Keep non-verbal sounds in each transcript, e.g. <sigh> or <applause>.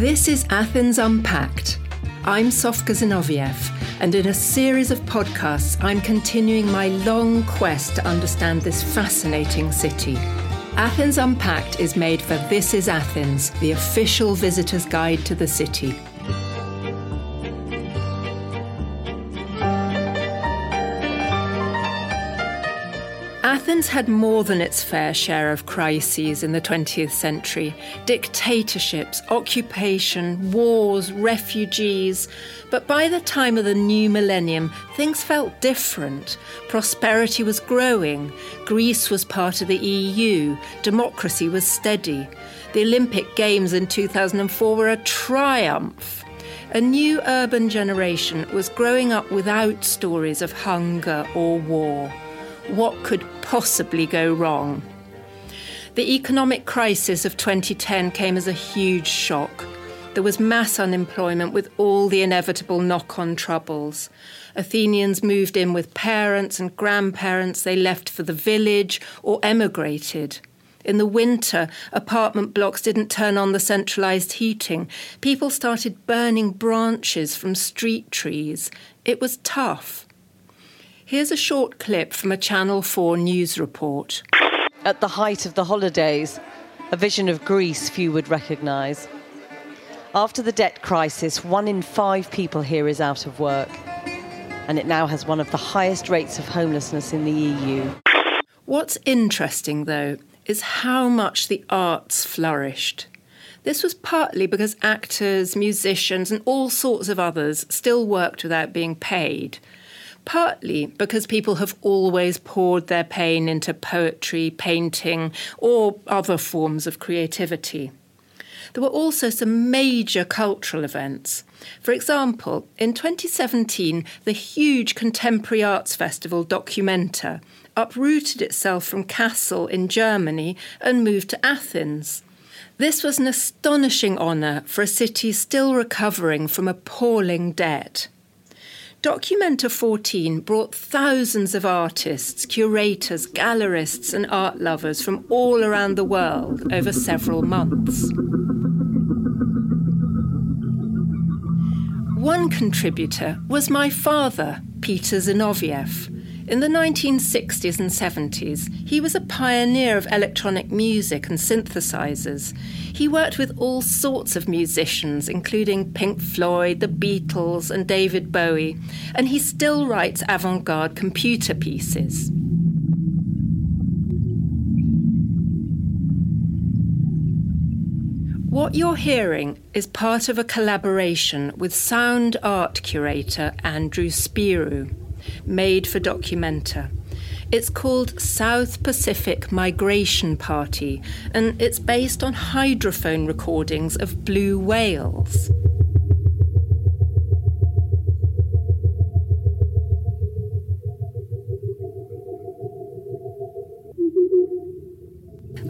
This is Athens Unpacked. I'm Sofka Zinoviev, and in a series of podcasts, I'm continuing my long quest to understand this fascinating city. Athens Unpacked is made for This is Athens, the official visitor's guide to the city. Athens had more than its fair share of crises in the 20th century dictatorships, occupation, wars, refugees. But by the time of the new millennium, things felt different. Prosperity was growing, Greece was part of the EU, democracy was steady. The Olympic Games in 2004 were a triumph. A new urban generation was growing up without stories of hunger or war. What could possibly go wrong? The economic crisis of 2010 came as a huge shock. There was mass unemployment with all the inevitable knock on troubles. Athenians moved in with parents and grandparents, they left for the village or emigrated. In the winter, apartment blocks didn't turn on the centralised heating. People started burning branches from street trees. It was tough. Here's a short clip from a Channel 4 news report. At the height of the holidays, a vision of Greece few would recognise. After the debt crisis, one in five people here is out of work, and it now has one of the highest rates of homelessness in the EU. What's interesting, though, is how much the arts flourished. This was partly because actors, musicians, and all sorts of others still worked without being paid partly because people have always poured their pain into poetry, painting, or other forms of creativity. There were also some major cultural events. For example, in 2017, the huge contemporary arts festival Documenta uprooted itself from Kassel in Germany and moved to Athens. This was an astonishing honour for a city still recovering from appalling debt. Documenta 14 brought thousands of artists, curators, gallerists, and art lovers from all around the world over several months. One contributor was my father, Peter Zinoviev. In the 1960s and 70s, he was a pioneer of electronic music and synthesizers. He worked with all sorts of musicians, including Pink Floyd, the Beatles, and David Bowie, and he still writes avant garde computer pieces. What you're hearing is part of a collaboration with sound art curator Andrew Spirou made for Documenta. It's called South Pacific Migration Party, and it's based on hydrophone recordings of blue whales.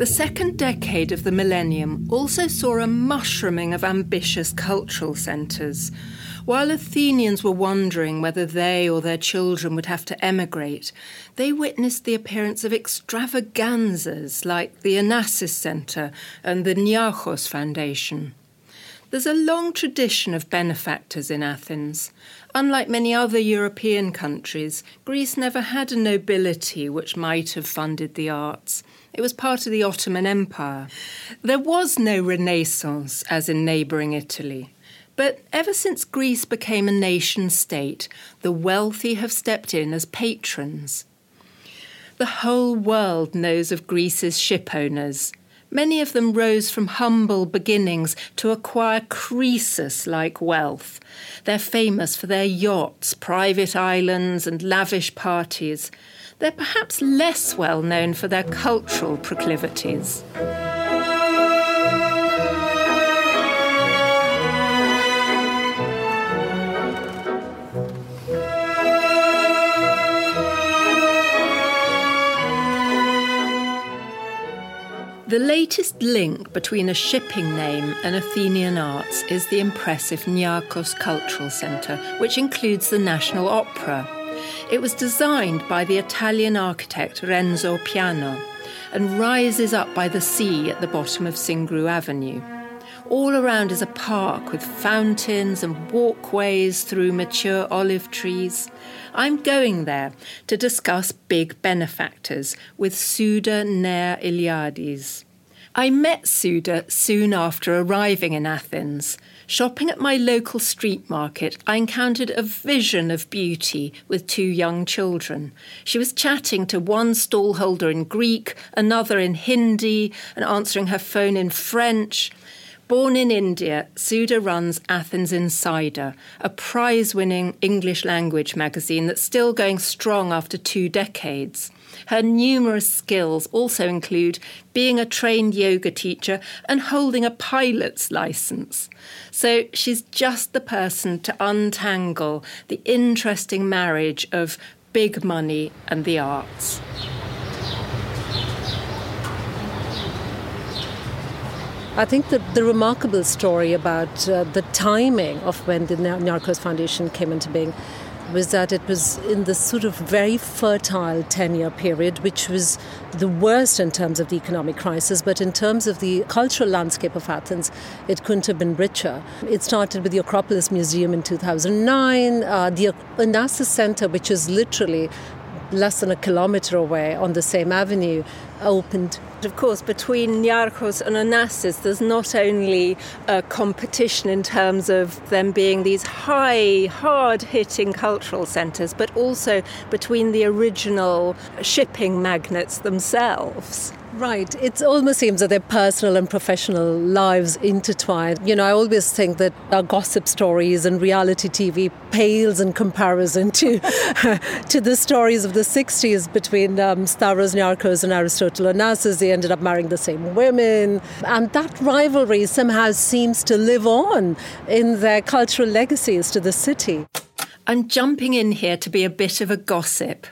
The second decade of the millennium also saw a mushrooming of ambitious cultural centres. While Athenians were wondering whether they or their children would have to emigrate, they witnessed the appearance of extravaganzas like the Onassis Centre and the Niarchos Foundation. There's a long tradition of benefactors in Athens. Unlike many other European countries, Greece never had a nobility which might have funded the arts. It was part of the Ottoman Empire. There was no Renaissance as in neighbouring Italy. But ever since Greece became a nation state, the wealthy have stepped in as patrons. The whole world knows of Greece's ship owners. Many of them rose from humble beginnings to acquire Croesus like wealth. They're famous for their yachts, private islands, and lavish parties. They're perhaps less well known for their cultural proclivities. The latest link between a shipping name and Athenian arts is the impressive Niarchos Cultural Centre, which includes the National Opera. It was designed by the Italian architect Renzo Piano and rises up by the sea at the bottom of Syngrou Avenue. All around is a park with fountains and walkways through mature olive trees. I'm going there to discuss big benefactors with Sudha Nair Iliadis. I met Sudha soon after arriving in Athens. Shopping at my local street market, I encountered a vision of beauty with two young children. She was chatting to one stallholder in Greek, another in Hindi, and answering her phone in French. Born in India, Sudha runs Athens Insider, a prize winning English language magazine that's still going strong after two decades. Her numerous skills also include being a trained yoga teacher and holding a pilot's license. So she's just the person to untangle the interesting marriage of big money and the arts. I think that the remarkable story about uh, the timing of when the Niarchos Foundation came into being was that it was in this sort of very fertile 10 year period, which was the worst in terms of the economic crisis, but in terms of the cultural landscape of Athens, it couldn't have been richer. It started with the Acropolis Museum in 2009, uh, the Onassis Center, which is literally less than a kilometer away on the same avenue, opened. Of course, between Niarchos and Onassis, there's not only a competition in terms of them being these high, hard hitting cultural centres, but also between the original shipping magnates themselves. Right. It almost seems that their personal and professional lives intertwine. You know, I always think that our gossip stories and reality TV pales in comparison to <laughs> to the stories of the 60s between um, Stavros Niarchos and Aristotle Onassis. They ended up marrying the same women. And that rivalry somehow seems to live on in their cultural legacies to the city. I'm jumping in here to be a bit of a gossip.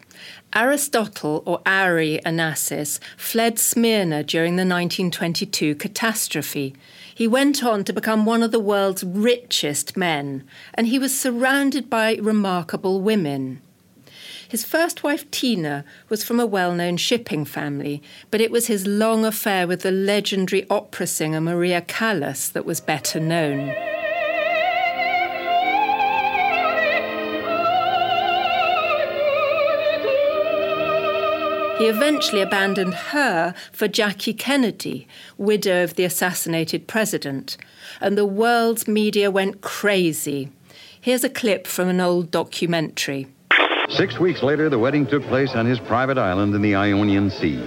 Aristotle, or Ari Onassis, fled Smyrna during the 1922 catastrophe. He went on to become one of the world's richest men, and he was surrounded by remarkable women. His first wife, Tina, was from a well known shipping family, but it was his long affair with the legendary opera singer Maria Callas that was better known. He eventually abandoned her for Jackie Kennedy, widow of the assassinated president, and the world's media went crazy. Here's a clip from an old documentary. Six weeks later, the wedding took place on his private island in the Ionian Sea.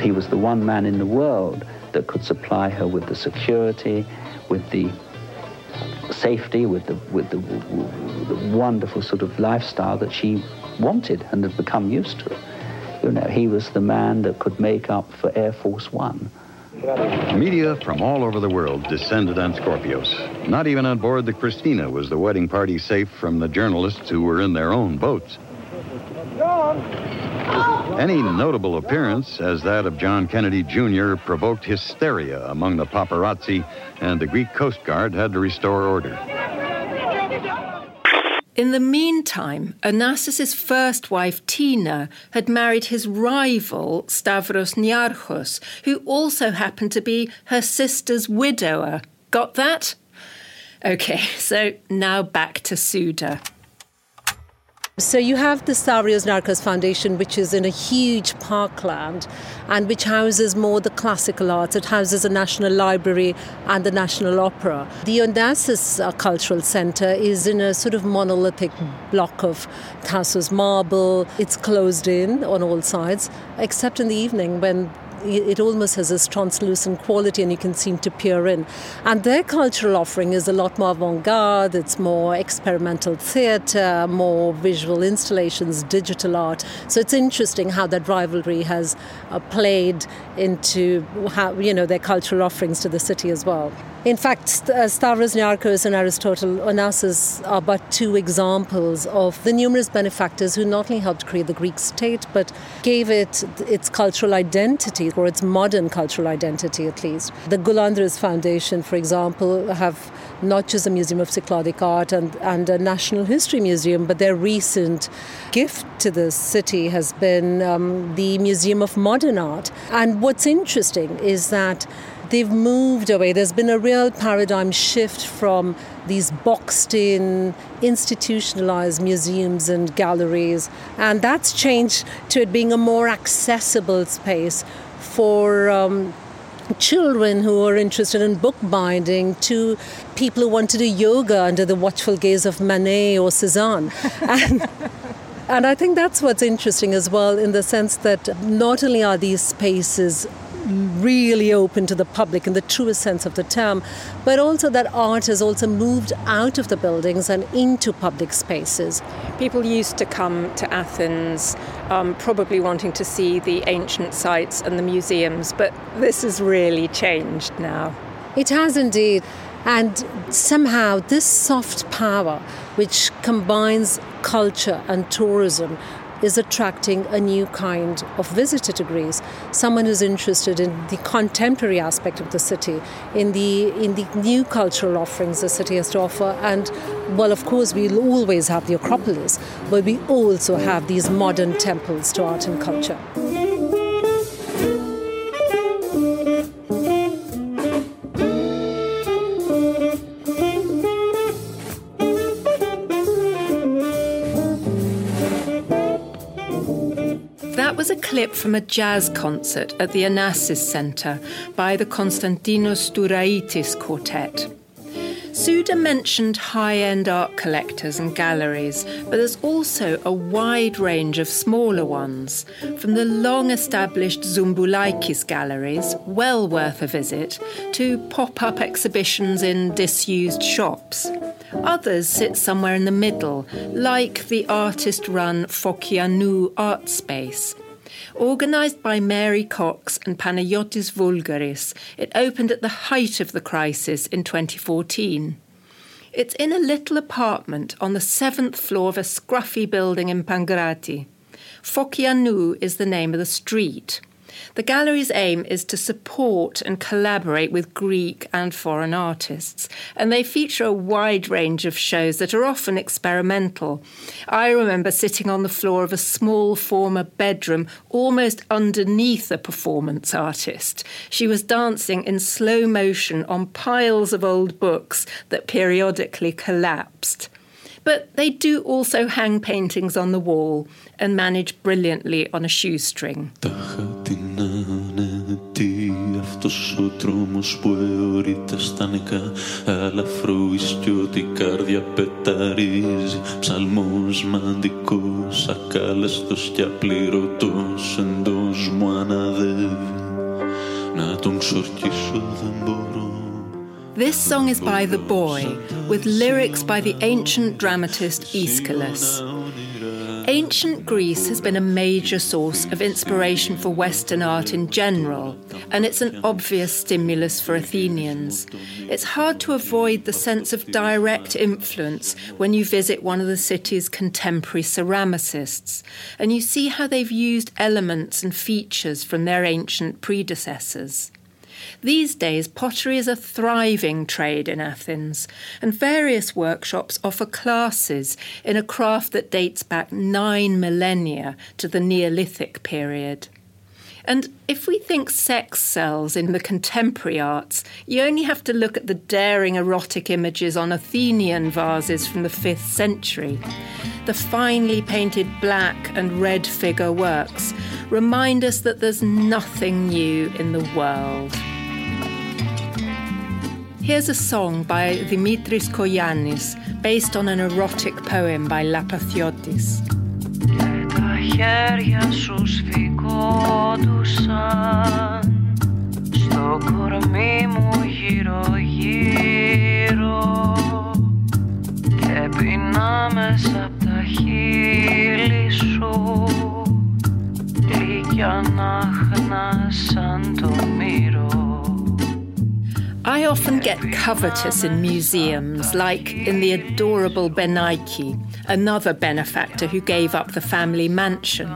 He was the one man in the world that could supply her with the security, with the safety, with the, with the, the wonderful sort of lifestyle that she wanted and had become used to. You know, he was the man that could make up for Air Force One. Media from all over the world descended on Skorpios. Not even on board the Christina was the wedding party safe from the journalists who were in their own boats. Any notable appearance, as that of John Kennedy Jr., provoked hysteria among the paparazzi, and the Greek Coast Guard had to restore order. In the meantime, Onassis' first wife, Tina, had married his rival, Stavros Niarchos, who also happened to be her sister's widower. Got that? Okay, <laughs> so now back to Sudha. So you have the Stavros Niarchos Foundation, which is in a huge parkland and which houses more the classical arts. It houses a national library and the National Opera. The Onassis uh, Cultural Centre is in a sort of monolithic block of Thasos marble. It's closed in on all sides, except in the evening when it almost has this translucent quality and you can seem to peer in. And their cultural offering is a lot more avant garde, it's more experimental theatre, more visual installations, digital art. So it's interesting how that rivalry has uh, played into how, you know, their cultural offerings to the city as well. In fact, uh, Stavros Niarchos and Aristotle Onassis are but two examples of the numerous benefactors who not only helped create the Greek state but gave it its cultural identity or its modern cultural identity at least. The Goulandris Foundation, for example, have not just a Museum of Cycladic Art and, and a National History Museum, but their recent gift to the city has been um, the Museum of Modern Art. And what's interesting is that they've moved away. There's been a real paradigm shift from these boxed in, institutionalized museums and galleries, and that's changed to it being a more accessible space for. Um, children who are interested in bookbinding to people who want to do yoga under the watchful gaze of Manet or Cezanne. <laughs> And, and I think that's what's interesting as well, in the sense that not only are these spaces really open to the public in the truest sense of the term, but also that art has also moved out of the buildings and into public spaces. People used to come to Athens um, probably wanting to see the ancient sites and the museums, but this has really changed now. It has indeed. And somehow, this soft power, which combines culture and tourism, is attracting a new kind of visitor to Greece. Someone who's interested in the contemporary aspect of the city, in the in the new cultural offerings the city has to offer, and well, of course, we'll always have the Acropolis, but we also have these modern temples to art and culture. Clip from a jazz concert at the Onassis Centre by the Konstantinos Stouraitis Quartet. Sudha mentioned high end art collectors and galleries, but there's also a wide range of smaller ones, from the long established Zoumboulakis galleries, well worth a visit, to pop up exhibitions in disused shops. Others sit somewhere in the middle, like the artist run Fokianou Art Space, Organised by Mary Cox and Panayotis Voulgaris, it opened at the height of the crisis in 2014. It's in a little apartment on the seventh floor of a scruffy building in Pangrati. Fokianou is the name of the street. The gallery's aim is to support and collaborate with Greek and foreign artists, and they feature a wide range of shows that are often experimental. I remember sitting on the floor of a small former bedroom almost underneath a performance artist. She was dancing in slow motion on piles of old books that periodically collapsed. But they do also hang paintings on the wall and manage brilliantly on a shoestring. Αυτός ο τρόμος που αιωρείται στα νεκά αλαφρούεις κι ό,τι καρδιά πεταρίζει. Ψαλμός μαντικός ακάλεστος κι απλήρωτος εντός μου αναδεύει. Να τον ξορκίσω δεν μπορώ. This song is by The Boy, with lyrics by the ancient dramatist Aeschylus. Ancient Greece has been a major source of inspiration for Western art in general, and it's an obvious stimulus for Athenians. It's hard to avoid the sense of direct influence when you visit one of the city's contemporary ceramicists, and you see how they've used elements and features from their ancient predecessors. These days, pottery is a thriving trade in Athens, and various workshops offer classes in a craft that dates back nine millennia to the Neolithic period. And if we think sex sells in the contemporary arts, you only have to look at the daring erotic images on Athenian vases from the 5th century. The finely painted black and red figure works remind us that there's nothing new in the world. Here's a song by Dimitris Koyannis, based on an erotic poem by Lapathiotis. Τα χέρια σου σφιγόντουσαν στο κορμί μου γύρω γύρω και πεινά μέσα απ' τα χείλη σου γλυκιά να σαν το μύρο I often get covetous in museums, like in the adorable Benaki, another benefactor who gave up the family mansion.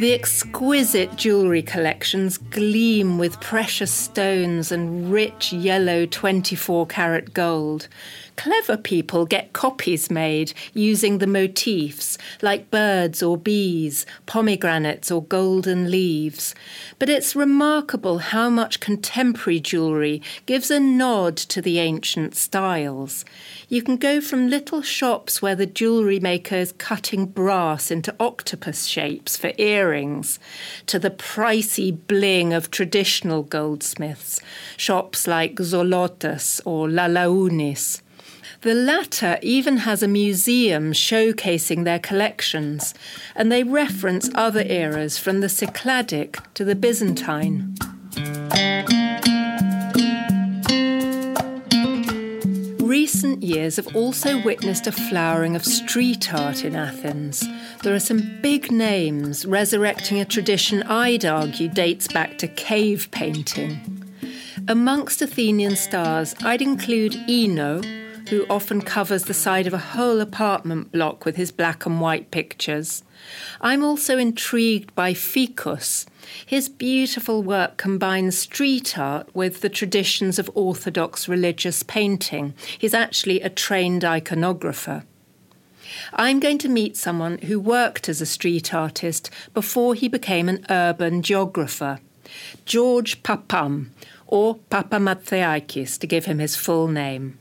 The exquisite jewellery collections gleam with precious stones and rich yellow 24 carat gold. Clever people get copies made using the motifs, like birds or bees, pomegranates or golden leaves. But it's remarkable how much contemporary jewellery gives a nod to the ancient styles. You can go from little shops where the jewellery maker is cutting brass into octopus shapes for earrings, to the pricey bling of traditional goldsmiths, shops like Zolotas or Lalaounis. The latter even has a museum showcasing their collections, and they reference other eras from the Cycladic to the Byzantine. Recent years have also witnessed a flowering of street art in Athens. There are some big names resurrecting a tradition I'd argue dates back to cave painting. Amongst Athenian stars, I'd include Ino, who often covers the side of a whole apartment block with his black and white pictures. I'm also intrigued by Fikos. His beautiful work combines street art with the traditions of Orthodox religious painting. He's actually a trained iconographer. I'm going to meet someone who worked as a street artist before he became an urban geographer. George Papam, or Papamathiakis to give him his full name.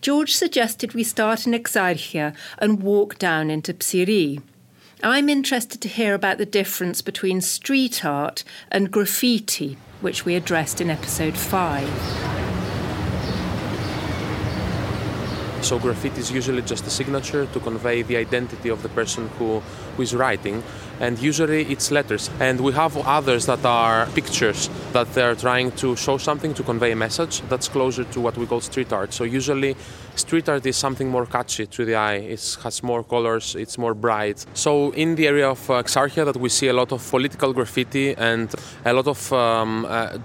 George suggested we start in Exarchia and walk down into Psiri. I'm interested to hear about the difference between street art and graffiti, which we addressed in episode 5. So graffiti is usually just a signature to convey the identity of the person who, who is writing, and usually it's letters. And we have others that are pictures that they're trying to show something to convey a message. That's closer to what we call street art. So usually street art is something more catchy to the eye. It has more colors, it's more bright. So in the area of uh, Exarchia that we see a lot of political graffiti and a lot of um, uh,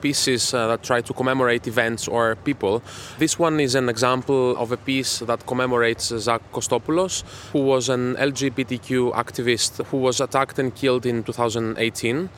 pieces uh, that try to commemorate events or people. This one is an example of a piece that commemorates Zak Kostopoulos, who was an LGBTQ activist who was attacked and killed in 2018.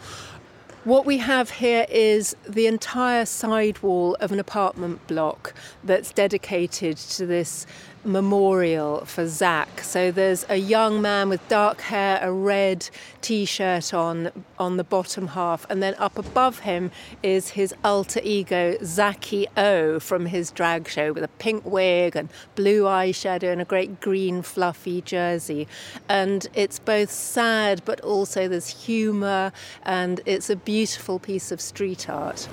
What we have here is the entire sidewall of an apartment block that's dedicated to this memorial for Zak. So there's a young man with dark hair, a red t-shirt on on the bottom half, and then up above him is his alter ego Zaki O from his drag show with a pink wig and blue eyeshadow and a great green fluffy jersey. And it's both sad but also there's humor and it's a beautiful piece of street art.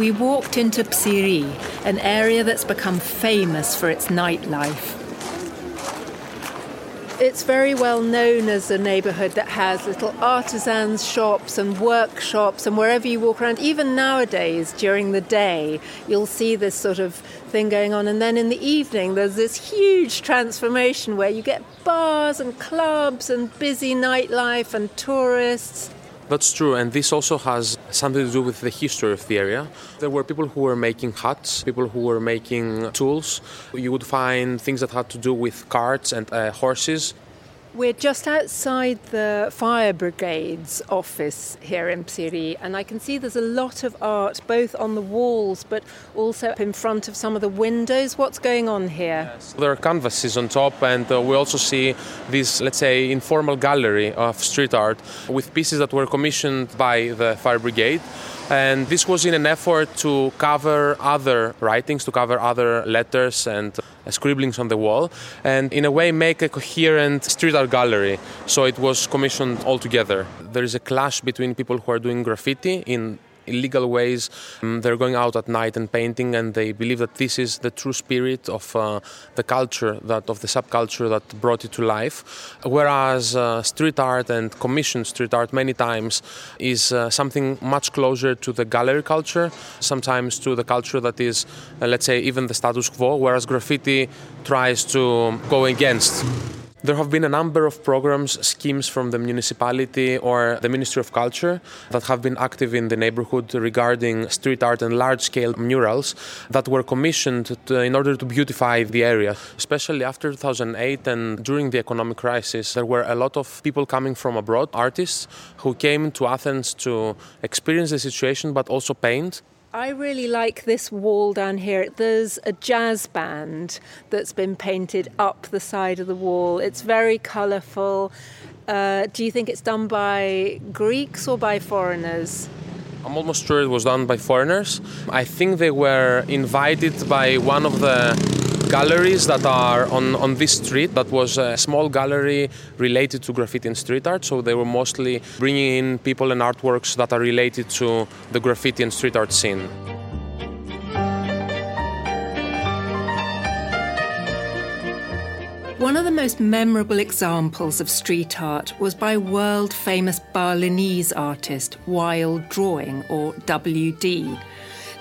We walked into Psyri, an area that's become famous for its nightlife. It's very well known as a neighbourhood that has little artisans' shops and workshops, and wherever you walk around, even nowadays during the day, you'll see this sort of thing going on. And then in the evening, there's this huge transformation where you get bars and clubs and busy nightlife and tourists. That's true, and this also has something to do with the history of the area. There were people who were making huts, people who were making tools. You would find things that had to do with carts and uh, horses. We're just outside the fire brigade's office here in Psyri, and I can see there's a lot of art both on the walls but also up in front of some of the windows. What's going on here? Yes. There are canvases on top, and uh, we also see this, let's say, informal gallery of street art with pieces that were commissioned by the fire brigade. And this was in an effort to cover other writings, to cover other letters and Uh, scribblings on the wall, and in a way make a coherent street art gallery. So it was commissioned all together. There is a clash between people who are doing graffiti in illegal ways. Um, they're going out at night and painting, and they believe that this is the true spirit of uh, the culture, that of the subculture that brought it to life. Whereas uh, street art and commissioned street art many times is uh, something much closer to the gallery culture, sometimes to the culture that is, uh, let's say, even the status quo. Whereas graffiti tries to go against. There have been a number of programs, schemes from the municipality or the Ministry of Culture that have been active in the neighborhood regarding street art and large scale murals that were commissioned to, in order to beautify the area. Especially after 2008 and during the economic crisis, there were a lot of people coming from abroad, artists who came to Athens to experience the situation but also paint. I really like this wall down here. There's a jazz band that's been painted up the side of the wall. It's very colourful. Uh, do you think it's done by Greeks or by foreigners? I'm almost sure it was done by foreigners. I think they were invited by one of the galleries that are on, on this street. That was a small gallery related to graffiti and street art. So they were mostly bringing in people and artworks that are related to the graffiti and street art scene. One of the most memorable examples of street art was by world famous Balinese artist Wild Drawing, or WD.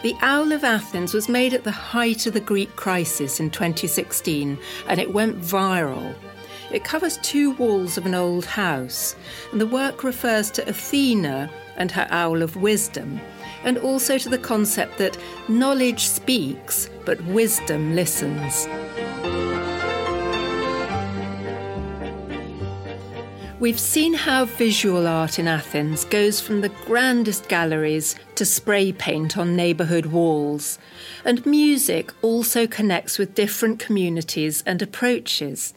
The Owl of Athens was made at the height of the Greek crisis in 2016 and it went viral. It covers two walls of an old house, and the work refers to Athena and her Owl of Wisdom, and also to the concept that knowledge speaks, but wisdom listens. We've seen how visual art in Athens goes from the grandest galleries to spray paint on neighbourhood walls. And music also connects with different communities and approaches.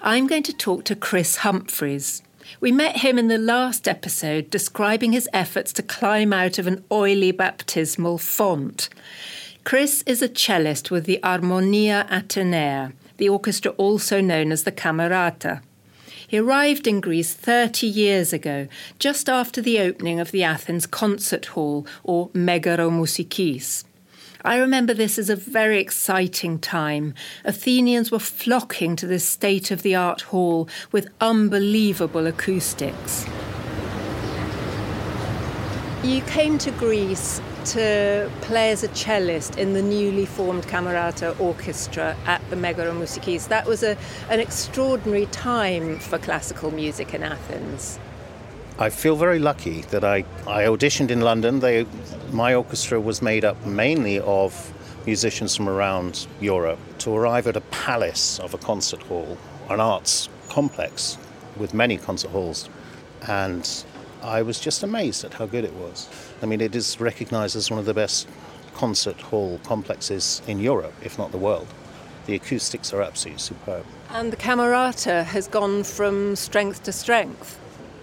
I'm going to talk to Chris Humphreys. We met him in the last episode describing his efforts to climb out of an oily baptismal font. Chris is a cellist with the Armonia Atenea, the orchestra also known as the Camerata. He arrived in Greece 30 years ago, just after the opening of the Athens Concert Hall, or Megaro Mousikis. I remember this as a very exciting time. Athenians were flocking to this state of the art hall with unbelievable acoustics. You came to Greece to play as a cellist in the newly formed Camerata Orchestra at the Megaro Mousikis. That was a, an extraordinary time for classical music in Athens. I feel very lucky that I, I auditioned in London. They, my orchestra was made up mainly of musicians from around Europe to arrive at a palace of a concert hall, an arts complex with many concert halls. And I was just amazed at how good it was. I mean, it is recognized as one of the best concert hall complexes in Europe, if not the world. The acoustics are absolutely superb. And the Camerata has gone from strength to strength.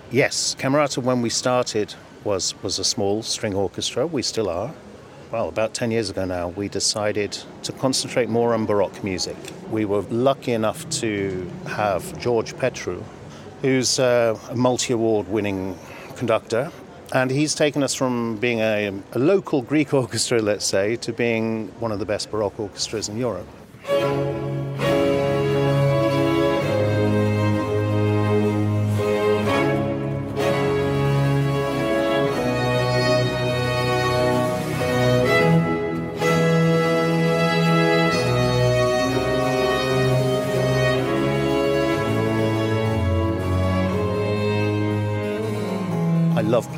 Yes, Camerata, when we started, was, was a small string orchestra. We still are. Well, about 10 years ago now, we decided to concentrate more on Baroque music. We were lucky enough to have George Petrou, who's a multi award winning conductor and he's taken us from being a, a, local Greek orchestra, let's say, to being one of the best Baroque orchestras in Europe.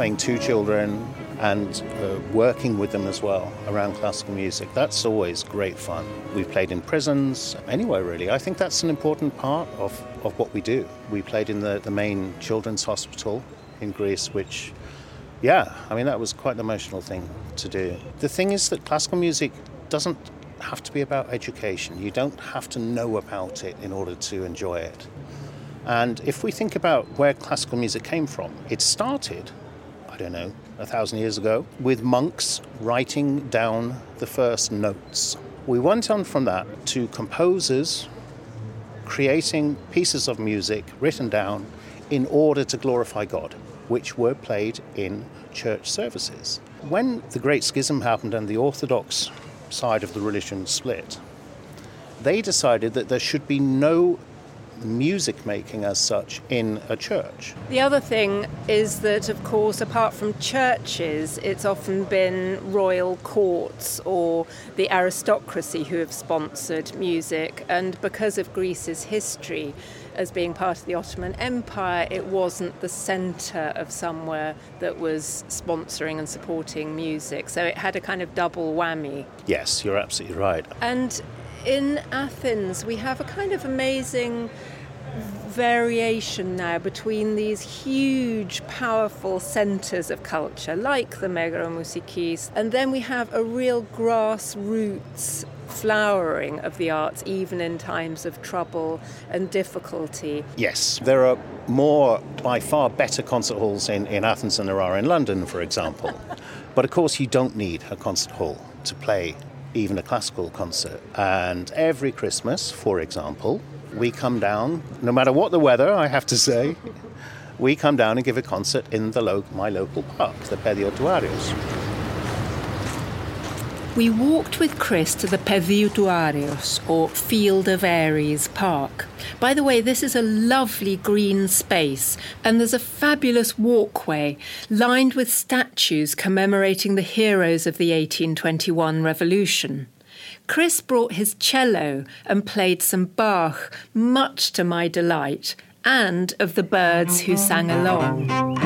Playing to children and uh, working with them as well around classical music. That's always great fun. We've played in prisons, anywhere really. I think that's an important part of, of what we do. We played in the, the main children's hospital in Greece, which, yeah, I mean, that was quite an emotional thing to do. The thing is that classical music doesn't have to be about education. You don't have to know about it in order to enjoy it. And if we think about where classical music came from, it started I don't know, a thousand years ago, with monks writing down the first notes. We went on from that to composers creating pieces of music written down in order to glorify God, which were played in church services. When the Great Schism happened and the Orthodox side of the religion split, they decided that there should be no music making as such in a church. The other thing is that, of course, apart from churches, it's often been royal courts or the aristocracy who have sponsored music. And because of Greece's history, as being part of the Ottoman Empire, it wasn't the centre of somewhere that was sponsoring and supporting music. So it had a kind of double whammy. Yes, you're absolutely right. And in Athens, we have a kind of amazing variation now between these huge, powerful centres of culture, like the Megaro Mousikis, and then we have a real grassroots flowering of the arts even in times of trouble and difficulty. Yes, there are more, by far better concert halls in, in Athens than there are in London, for example. <laughs> but of course, you don't need a concert hall to play even a classical concert. And every Christmas, for example, we come down, no matter what the weather, I have to say, we come down and give a concert in the lo- my local park, the Pedion tou Areos. We walked with Chris to the Pedion tou Areos, or Field of Ares Park. By the way, this is a lovely green space, and there's a fabulous walkway lined with statues commemorating the heroes of the 1821 revolution. Chris brought his cello and played some Bach, much to my delight, and of the birds who sang along.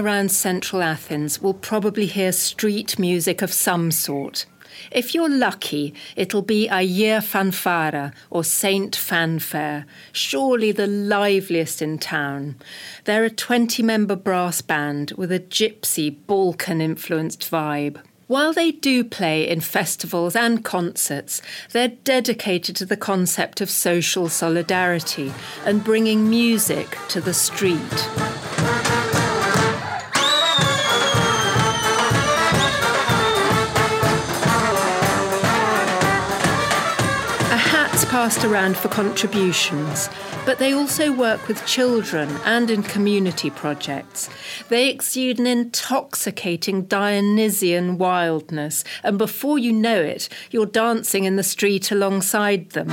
Around central Athens will probably hear street music of some sort. If you're lucky, it'll be Agia Fanfara or Saint Fanfare, surely the liveliest in town. They're a 20 member brass band with a gypsy, Balkan influenced vibe. While they do play in festivals and concerts, they're dedicated to the concept of social solidarity and bringing music to the street. Passed around for contributions, but they also work with children and in community projects. They exude an intoxicating Dionysian wildness, and before you know it, you're dancing in the street alongside them.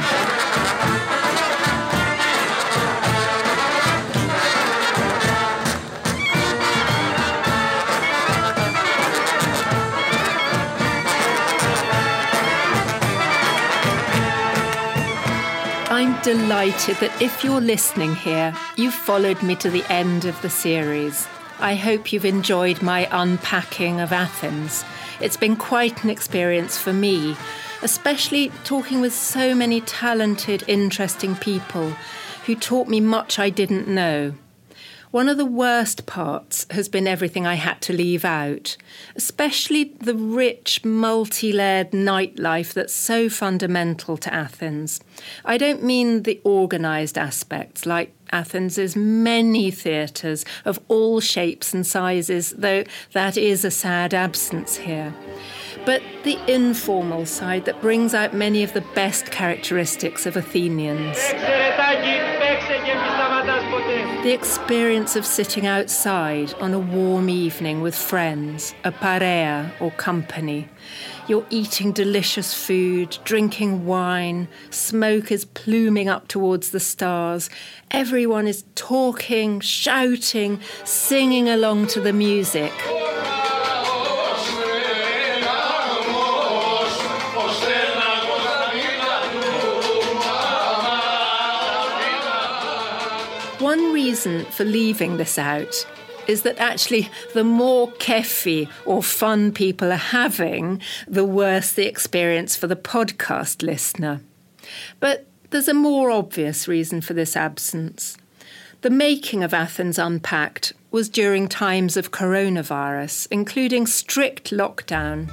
Delighted that if you're listening here, you've followed me to the end of the series. I hope you've enjoyed my unpacking of Athens. It's been quite an experience for me, especially talking with so many talented, interesting people who taught me much I didn't know. One of the worst parts has been everything I had to leave out, especially the rich, multi layered nightlife that's so fundamental to Athens. I don't mean the organised aspects, like Athens's many theatres of all shapes and sizes, though that is a sad absence here but the informal side that brings out many of the best characteristics of Athenians. The experience of sitting outside on a warm evening with friends, a parea or company. You're eating delicious food, drinking wine, smoke is pluming up towards the stars. Everyone is talking, shouting, singing along to the music. One reason for leaving this out is that actually the more kefi or fun people are having, the worse the experience for the podcast listener. But there's a more obvious reason for this absence. The making of Athens Unpacked was during times of coronavirus, including strict lockdown.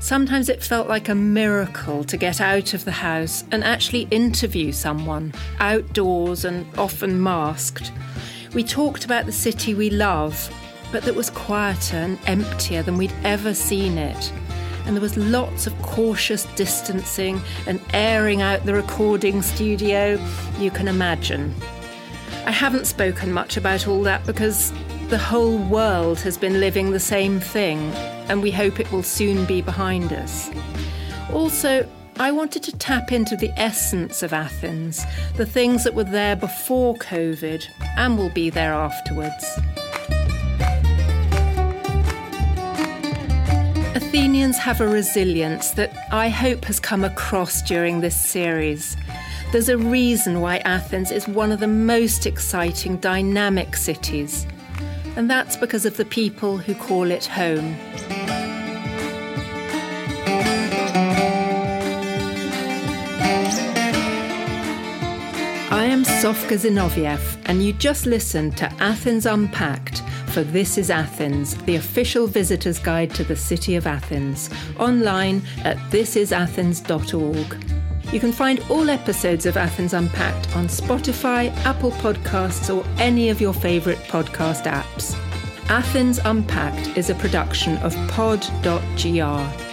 Sometimes it felt like a miracle to get out of the house and actually interview someone, outdoors and often masked. We talked about the city we love, but that was quieter and emptier than we'd ever seen it. And there was lots of cautious distancing and airing out the recording studio, you can imagine. I haven't spoken much about all that because the whole world has been living the same thing, and we hope it will soon be behind us. Also, I wanted to tap into the essence of Athens, the things that were there before COVID and will be there afterwards. Athenians have a resilience that I hope has come across during this series. There's a reason why Athens is one of the most exciting, dynamic cities, and that's because of the people who call it home. I am Sofka Zinoviev, and you just listened to Athens Unpacked for This is Athens, the official visitor's guide to the city of Athens, online at thisisathens.org. You can find all episodes of Athens Unpacked on Spotify, Apple Podcasts, or any of your favourite podcast apps. Athens Unpacked is a production of pod.gr.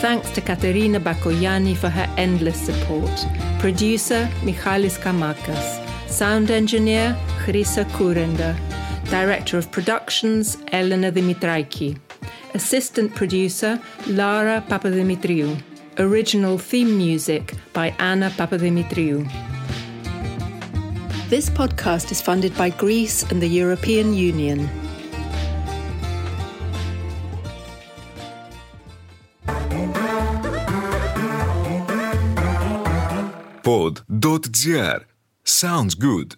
Thanks to Katerina Bakoyani for her endless support. Producer Michalis Kamakas. Sound engineer Chrisa Kurenda. Director of Productions Elena Dimitraiki. Assistant producer Lara Papadimitriou. Original theme music by Anna Papadimitriou. This podcast is funded by Greece and the European Union. Pod.gr. Sounds good.